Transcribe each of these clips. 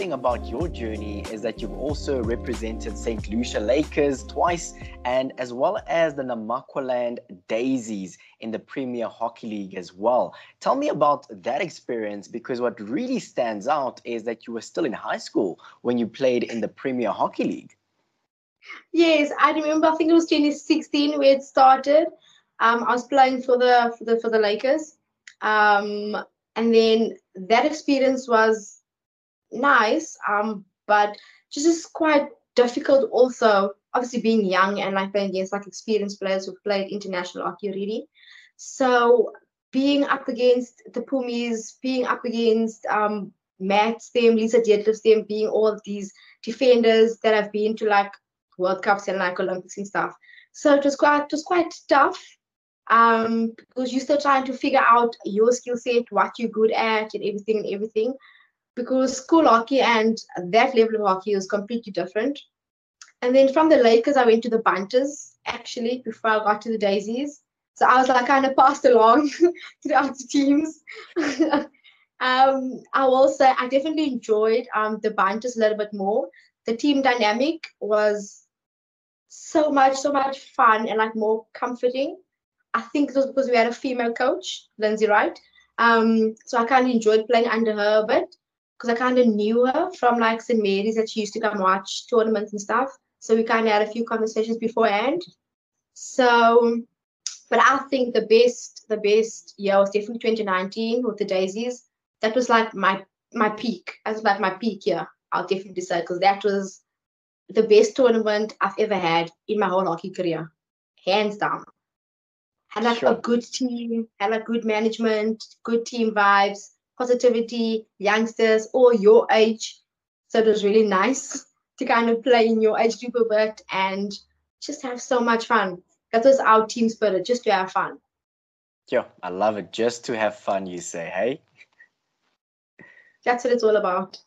thing about your journey is that you've also represented St. Lucia Lakers twice, and as well as the Namaqualand Daisies in the Premier Hockey League as well. Tell me about that experience because what really stands out is that you were still in high school when you played in the Premier Hockey League. Yes, I remember. I think it was 2016 where it started. Um, I was playing for the for the for the Lakers, um, and then that experience was nice, um, but just is quite difficult. Also, obviously being young and like playing against like experienced players who've played international hockey already. So being up against the Pumis, being up against um, Matt, them, Lisa Deetlefs, them, being all these defenders that have been to like World Cups and like Olympics and stuff. So it was quite it was quite tough um, because you're still trying to figure out your skill set, what you're good at, and everything and everything. Because school hockey and that level of hockey is completely different. And then from the Lakers, I went to the Bunters actually before I got to the Daisies. So I was like kind of passed along to the other teams. um, I will say I definitely enjoyed um, the Bunters a little bit more. The team dynamic was so much, so much fun and like more comforting. I think it was because we had a female coach, Lindsay Wright. Um, so I kind of enjoyed playing under her a bit because I kind of knew her from like St. Mary's that she used to come watch tournaments and stuff. So we kind of had a few conversations beforehand. So, but I think the best, the best year was definitely 2019 with the Daisies. That was like my my peak. That was like my peak year. I'll definitely say because that was the best tournament I've ever had in my whole hockey career, hands down had like sure. a good team, had like good management, good team vibes, positivity, youngsters, all your age. So it was really nice to kind of play in your age group a bit and just have so much fun. That was our team spirit, just to have fun. Yeah, I love it. Just to have fun, you say, hey? That's what it's all about.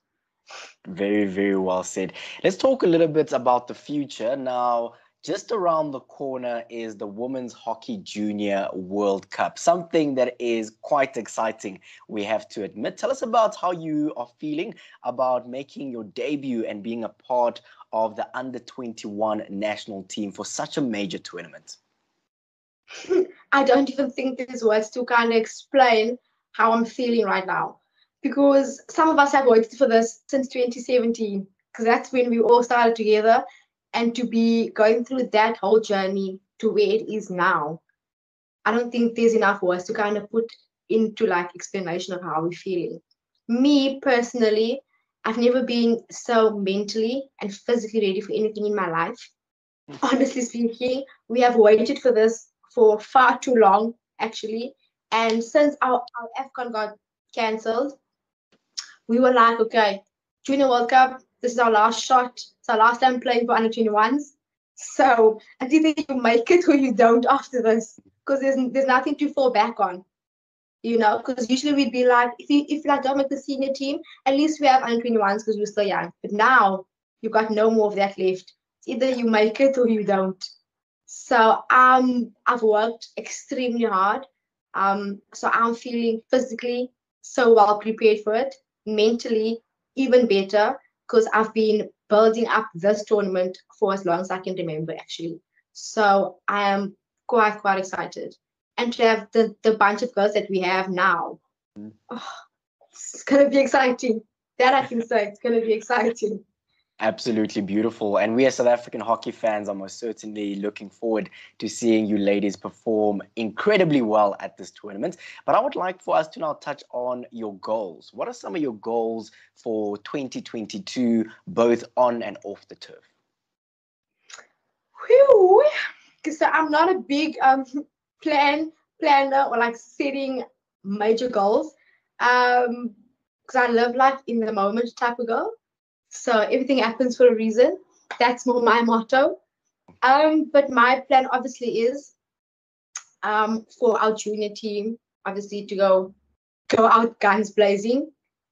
Very, very well said. Let's talk a little bit about the future. Now, just around the corner is the Women's Hockey Junior World Cup, something that is quite exciting, we have to admit. Tell us about how you are feeling about making your debut and being a part of the under 21 national team for such a major tournament. I don't even think there's words to kind of explain how I'm feeling right now because some of us have waited for this since 2017 because that's when we all started together and to be going through that whole journey to where it is now i don't think there's enough words to kind of put into like explanation of how we're feeling. Me personally i've never been so mentally and physically ready for anything in my life. Mm-hmm. Honestly speaking we have waited for this for far too long actually. And since our, our afcon got cancelled we were like okay junior world cup this is our last shot. It's our last time playing for under 21s. So I do think you make it or you don't after this because there's there's nothing to fall back on. You know, because usually we'd be like, if you if like don't make the senior team, at least we have under 21s because we're still young. But now you've got no more of that left. It's either you make it or you don't. So um I've worked extremely hard. Um, so I'm feeling physically so well prepared for it, mentally even better because I've been building up this tournament for as long as I can remember, actually. So I am quite, quite excited. And to have the, the bunch of girls that we have now, mm. oh, it's going to be exciting. That I can say, it's going to be exciting. Absolutely beautiful. And we as South African hockey fans are most certainly looking forward to seeing you ladies perform incredibly well at this tournament. But I would like for us to now touch on your goals. What are some of your goals for 2022, both on and off the turf? Whew. So I'm not a big um, plan planner or like setting major goals. Um, because I live like in the moment type of girl. So everything happens for a reason. That's more my motto. Um, but my plan obviously is um, for our junior team, obviously to go go out guns blazing,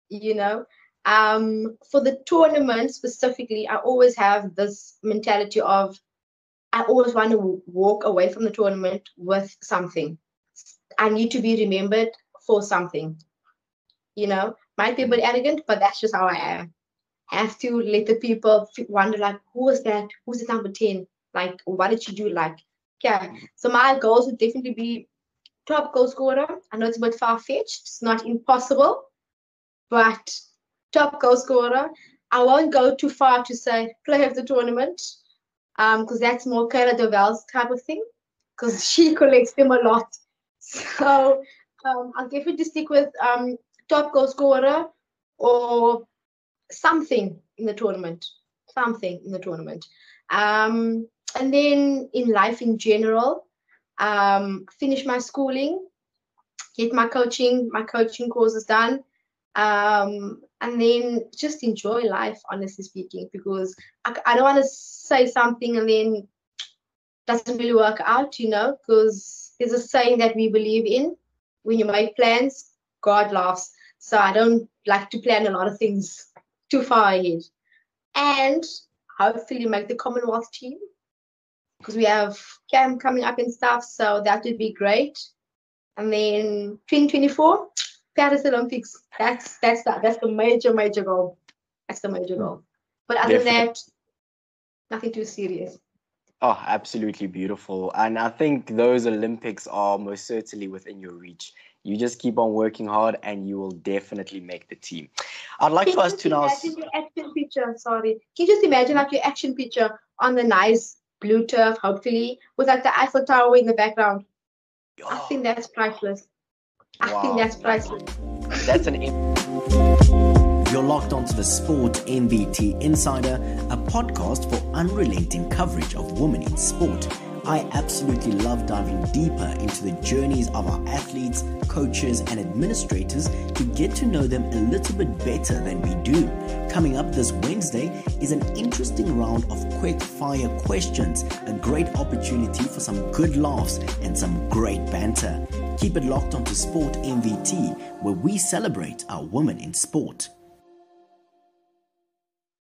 you know. Um, for the tournament specifically, I always have this mentality of I always want to walk away from the tournament with something. I need to be remembered for something. You know, might be a bit arrogant, but that's just how I am have to let the people wonder like, who was that? Who's the number 10? Like, what did she do? Like, yeah. So my goals would definitely be top goal scorer. I know it's a bit far fetched. It's not impossible, but top goal scorer. I won't go too far to say player of the tournament, because um, that's more Kayla de Waal's type of thing, because she collects them a lot. So um, I'll definitely stick with um, top goal scorer or something in the tournament, something in the tournament. Um, and then in life in general, um, finish my schooling, get my coaching, my coaching courses done, um, and then just enjoy life, honestly speaking, because I, I don't want to say something and then doesn't really work out, you know, because there's a saying that we believe in when you make plans, God laughs. So I don't like to plan a lot of things too far ahead. And hopefully make the Commonwealth team because we have camp coming up and stuff. So that would be great. And then 2024, Paris Olympics. That's that's the, that's the major major goal. That's the major goal. But other Definitely. than that, nothing too serious. Oh, absolutely beautiful. And I think those Olympics are most certainly within your reach. You just keep on working hard and you will definitely make the team. I'd like Can for us to now. Your action picture, sorry. Can you just imagine like your action picture on the nice blue turf, hopefully, with like the Eiffel Tower in the background? Oh. I think that's priceless. Wow. I think that's priceless. That's an. You're locked onto the Sport MVT Insider, a podcast for unrelenting coverage of women in sport. I absolutely love diving deeper into the journeys of our athletes, coaches, and administrators to get to know them a little bit better than we do. Coming up this Wednesday is an interesting round of quick fire questions, a great opportunity for some good laughs and some great banter. Keep it locked onto Sport MVT, where we celebrate our women in sport.